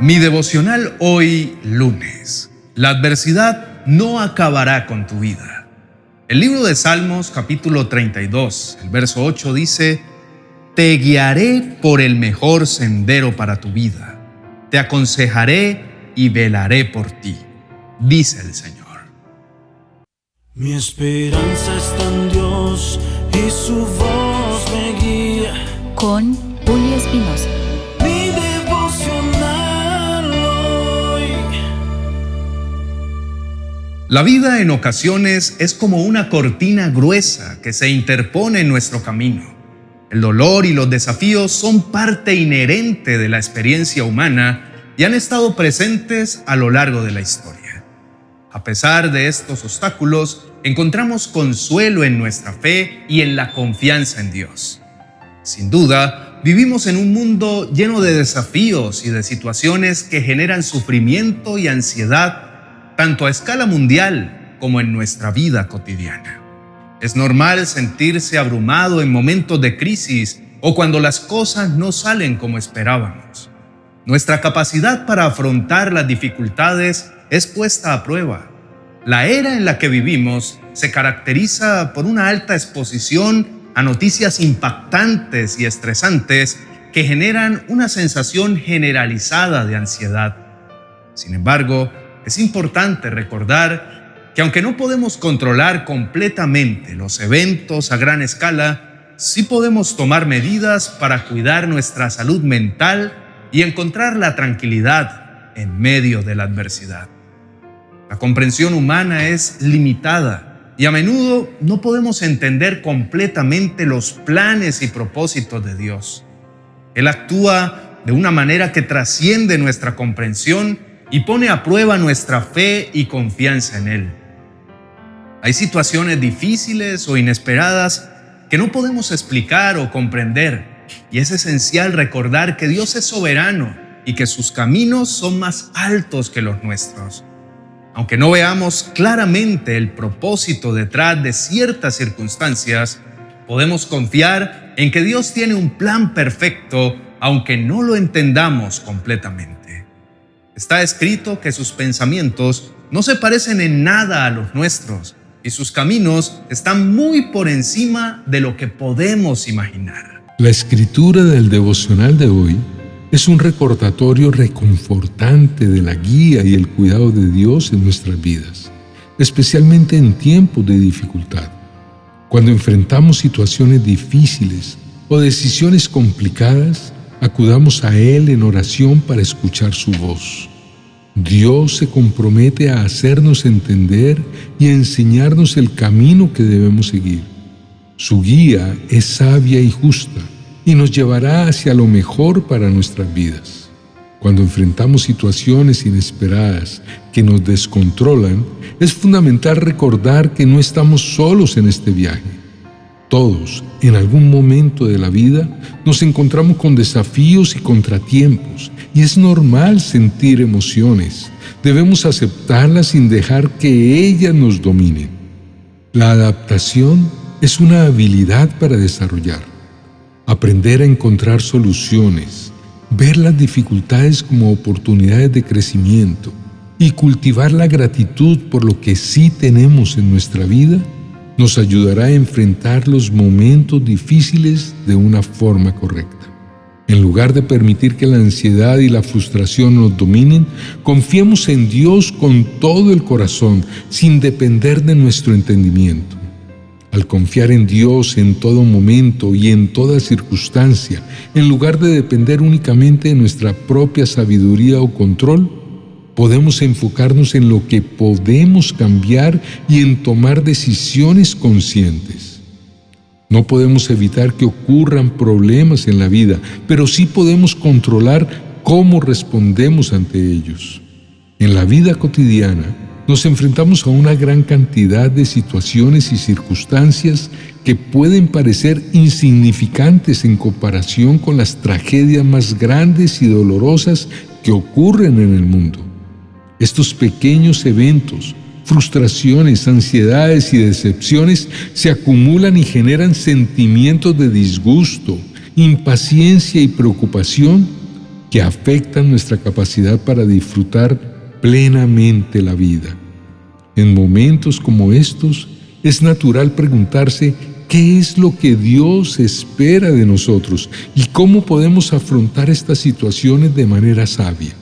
Mi devocional hoy lunes. La adversidad no acabará con tu vida. El libro de Salmos capítulo 32, el verso 8 dice, Te guiaré por el mejor sendero para tu vida. Te aconsejaré y velaré por ti, dice el Señor. Mi esperanza está en Dios y su voz me guía. Con Julio Espinosa. La vida en ocasiones es como una cortina gruesa que se interpone en nuestro camino. El dolor y los desafíos son parte inherente de la experiencia humana y han estado presentes a lo largo de la historia. A pesar de estos obstáculos, encontramos consuelo en nuestra fe y en la confianza en Dios. Sin duda, vivimos en un mundo lleno de desafíos y de situaciones que generan sufrimiento y ansiedad, tanto a escala mundial como en nuestra vida cotidiana. Es normal sentirse abrumado en momentos de crisis o cuando las cosas no salen como esperábamos. Nuestra capacidad para afrontar las dificultades es puesta a prueba la era en la que vivimos se caracteriza por una alta exposición a noticias impactantes y estresantes que generan una sensación generalizada de ansiedad. Sin embargo, es importante recordar que aunque no podemos controlar completamente los eventos a gran escala, sí podemos tomar medidas para cuidar nuestra salud mental y encontrar la tranquilidad en medio de la adversidad. La comprensión humana es limitada y a menudo no podemos entender completamente los planes y propósitos de Dios. Él actúa de una manera que trasciende nuestra comprensión y pone a prueba nuestra fe y confianza en Él. Hay situaciones difíciles o inesperadas que no podemos explicar o comprender y es esencial recordar que Dios es soberano y que sus caminos son más altos que los nuestros. Aunque no veamos claramente el propósito detrás de ciertas circunstancias, podemos confiar en que Dios tiene un plan perfecto aunque no lo entendamos completamente. Está escrito que sus pensamientos no se parecen en nada a los nuestros y sus caminos están muy por encima de lo que podemos imaginar. La escritura del devocional de hoy es un recordatorio reconfortante de la guía y el cuidado de Dios en nuestras vidas, especialmente en tiempos de dificultad. Cuando enfrentamos situaciones difíciles o decisiones complicadas, acudamos a Él en oración para escuchar su voz. Dios se compromete a hacernos entender y a enseñarnos el camino que debemos seguir. Su guía es sabia y justa y nos llevará hacia lo mejor para nuestras vidas. Cuando enfrentamos situaciones inesperadas que nos descontrolan, es fundamental recordar que no estamos solos en este viaje. Todos, en algún momento de la vida, nos encontramos con desafíos y contratiempos, y es normal sentir emociones. Debemos aceptarlas sin dejar que ellas nos dominen. La adaptación es una habilidad para desarrollar aprender a encontrar soluciones, ver las dificultades como oportunidades de crecimiento y cultivar la gratitud por lo que sí tenemos en nuestra vida, nos ayudará a enfrentar los momentos difíciles de una forma correcta. En lugar de permitir que la ansiedad y la frustración nos dominen, confiemos en Dios con todo el corazón, sin depender de nuestro entendimiento. Al confiar en Dios en todo momento y en toda circunstancia, en lugar de depender únicamente de nuestra propia sabiduría o control, podemos enfocarnos en lo que podemos cambiar y en tomar decisiones conscientes. No podemos evitar que ocurran problemas en la vida, pero sí podemos controlar cómo respondemos ante ellos. En la vida cotidiana, nos enfrentamos a una gran cantidad de situaciones y circunstancias que pueden parecer insignificantes en comparación con las tragedias más grandes y dolorosas que ocurren en el mundo. Estos pequeños eventos, frustraciones, ansiedades y decepciones se acumulan y generan sentimientos de disgusto, impaciencia y preocupación que afectan nuestra capacidad para disfrutar plenamente la vida. En momentos como estos, es natural preguntarse qué es lo que Dios espera de nosotros y cómo podemos afrontar estas situaciones de manera sabia.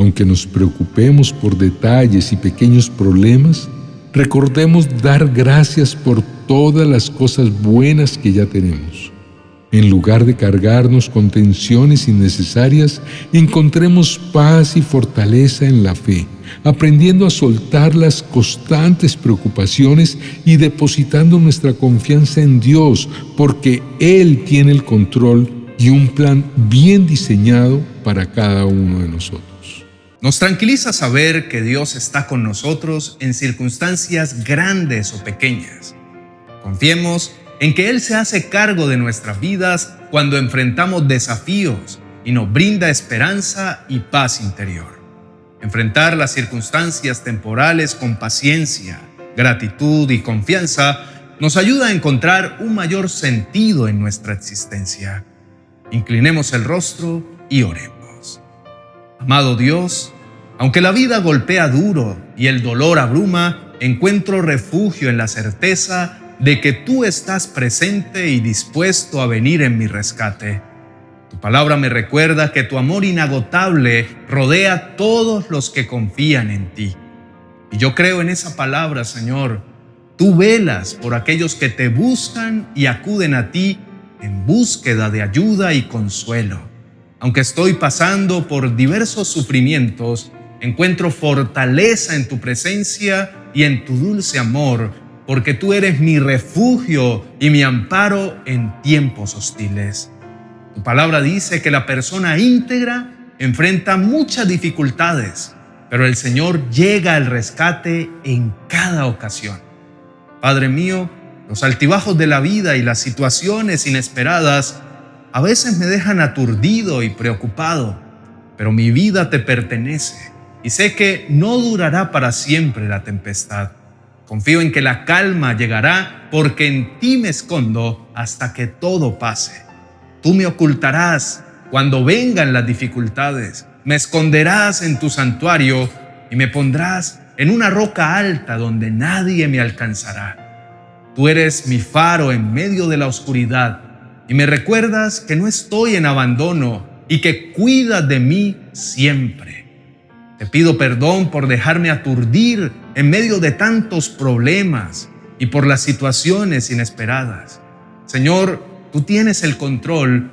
Aunque nos preocupemos por detalles y pequeños problemas, recordemos dar gracias por todas las cosas buenas que ya tenemos. En lugar de cargarnos con tensiones innecesarias, encontremos paz y fortaleza en la fe, aprendiendo a soltar las constantes preocupaciones y depositando nuestra confianza en Dios, porque Él tiene el control y un plan bien diseñado para cada uno de nosotros. Nos tranquiliza saber que Dios está con nosotros en circunstancias grandes o pequeñas. Confiemos en que Él se hace cargo de nuestras vidas cuando enfrentamos desafíos y nos brinda esperanza y paz interior. Enfrentar las circunstancias temporales con paciencia, gratitud y confianza nos ayuda a encontrar un mayor sentido en nuestra existencia. Inclinemos el rostro y oremos. Amado Dios, aunque la vida golpea duro y el dolor abruma, encuentro refugio en la certeza de que tú estás presente y dispuesto a venir en mi rescate. Tu palabra me recuerda que tu amor inagotable rodea a todos los que confían en ti. Y yo creo en esa palabra, Señor. Tú velas por aquellos que te buscan y acuden a ti en búsqueda de ayuda y consuelo. Aunque estoy pasando por diversos sufrimientos, encuentro fortaleza en tu presencia y en tu dulce amor porque tú eres mi refugio y mi amparo en tiempos hostiles. Tu palabra dice que la persona íntegra enfrenta muchas dificultades, pero el Señor llega al rescate en cada ocasión. Padre mío, los altibajos de la vida y las situaciones inesperadas a veces me dejan aturdido y preocupado, pero mi vida te pertenece y sé que no durará para siempre la tempestad. Confío en que la calma llegará porque en ti me escondo hasta que todo pase. Tú me ocultarás cuando vengan las dificultades. Me esconderás en tu santuario y me pondrás en una roca alta donde nadie me alcanzará. Tú eres mi faro en medio de la oscuridad y me recuerdas que no estoy en abandono y que cuidas de mí siempre. Te pido perdón por dejarme aturdir en medio de tantos problemas y por las situaciones inesperadas. Señor, tú tienes el control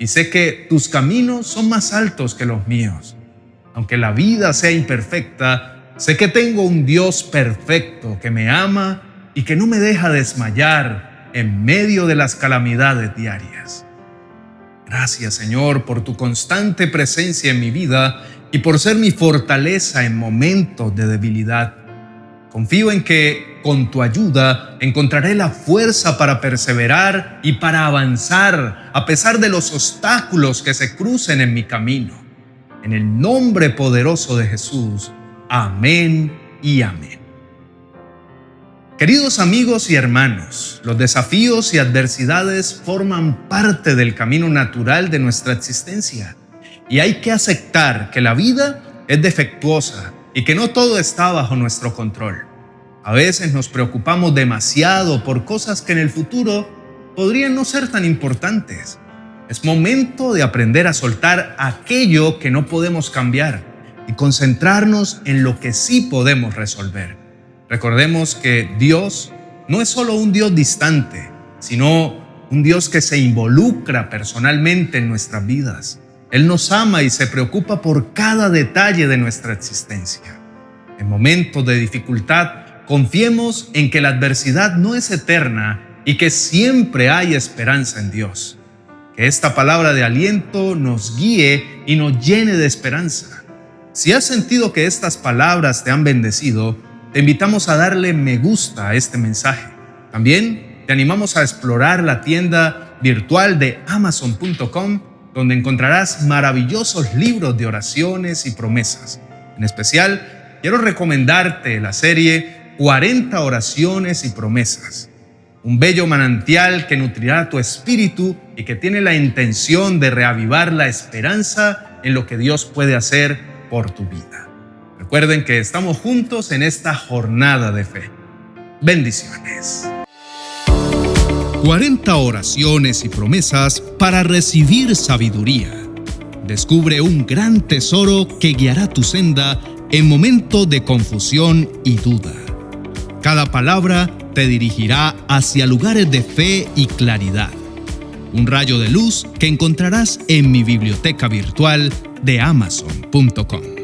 y sé que tus caminos son más altos que los míos. Aunque la vida sea imperfecta, sé que tengo un Dios perfecto que me ama y que no me deja desmayar en medio de las calamidades diarias. Gracias Señor por tu constante presencia en mi vida y por ser mi fortaleza en momentos de debilidad. Confío en que con tu ayuda encontraré la fuerza para perseverar y para avanzar a pesar de los obstáculos que se crucen en mi camino. En el nombre poderoso de Jesús. Amén y amén. Queridos amigos y hermanos, los desafíos y adversidades forman parte del camino natural de nuestra existencia y hay que aceptar que la vida es defectuosa y que no todo está bajo nuestro control. A veces nos preocupamos demasiado por cosas que en el futuro podrían no ser tan importantes. Es momento de aprender a soltar aquello que no podemos cambiar y concentrarnos en lo que sí podemos resolver. Recordemos que Dios no es solo un Dios distante, sino un Dios que se involucra personalmente en nuestras vidas. Él nos ama y se preocupa por cada detalle de nuestra existencia. En momentos de dificultad, confiemos en que la adversidad no es eterna y que siempre hay esperanza en Dios. Que esta palabra de aliento nos guíe y nos llene de esperanza. Si has sentido que estas palabras te han bendecido, te invitamos a darle me gusta a este mensaje. También te animamos a explorar la tienda virtual de amazon.com donde encontrarás maravillosos libros de oraciones y promesas. En especial, quiero recomendarte la serie 40 oraciones y promesas, un bello manantial que nutrirá tu espíritu y que tiene la intención de reavivar la esperanza en lo que Dios puede hacer por tu vida. Recuerden que estamos juntos en esta jornada de fe. Bendiciones. 40 oraciones y promesas para recibir sabiduría. Descubre un gran tesoro que guiará tu senda en momentos de confusión y duda. Cada palabra te dirigirá hacia lugares de fe y claridad. Un rayo de luz que encontrarás en mi biblioteca virtual de amazon.com.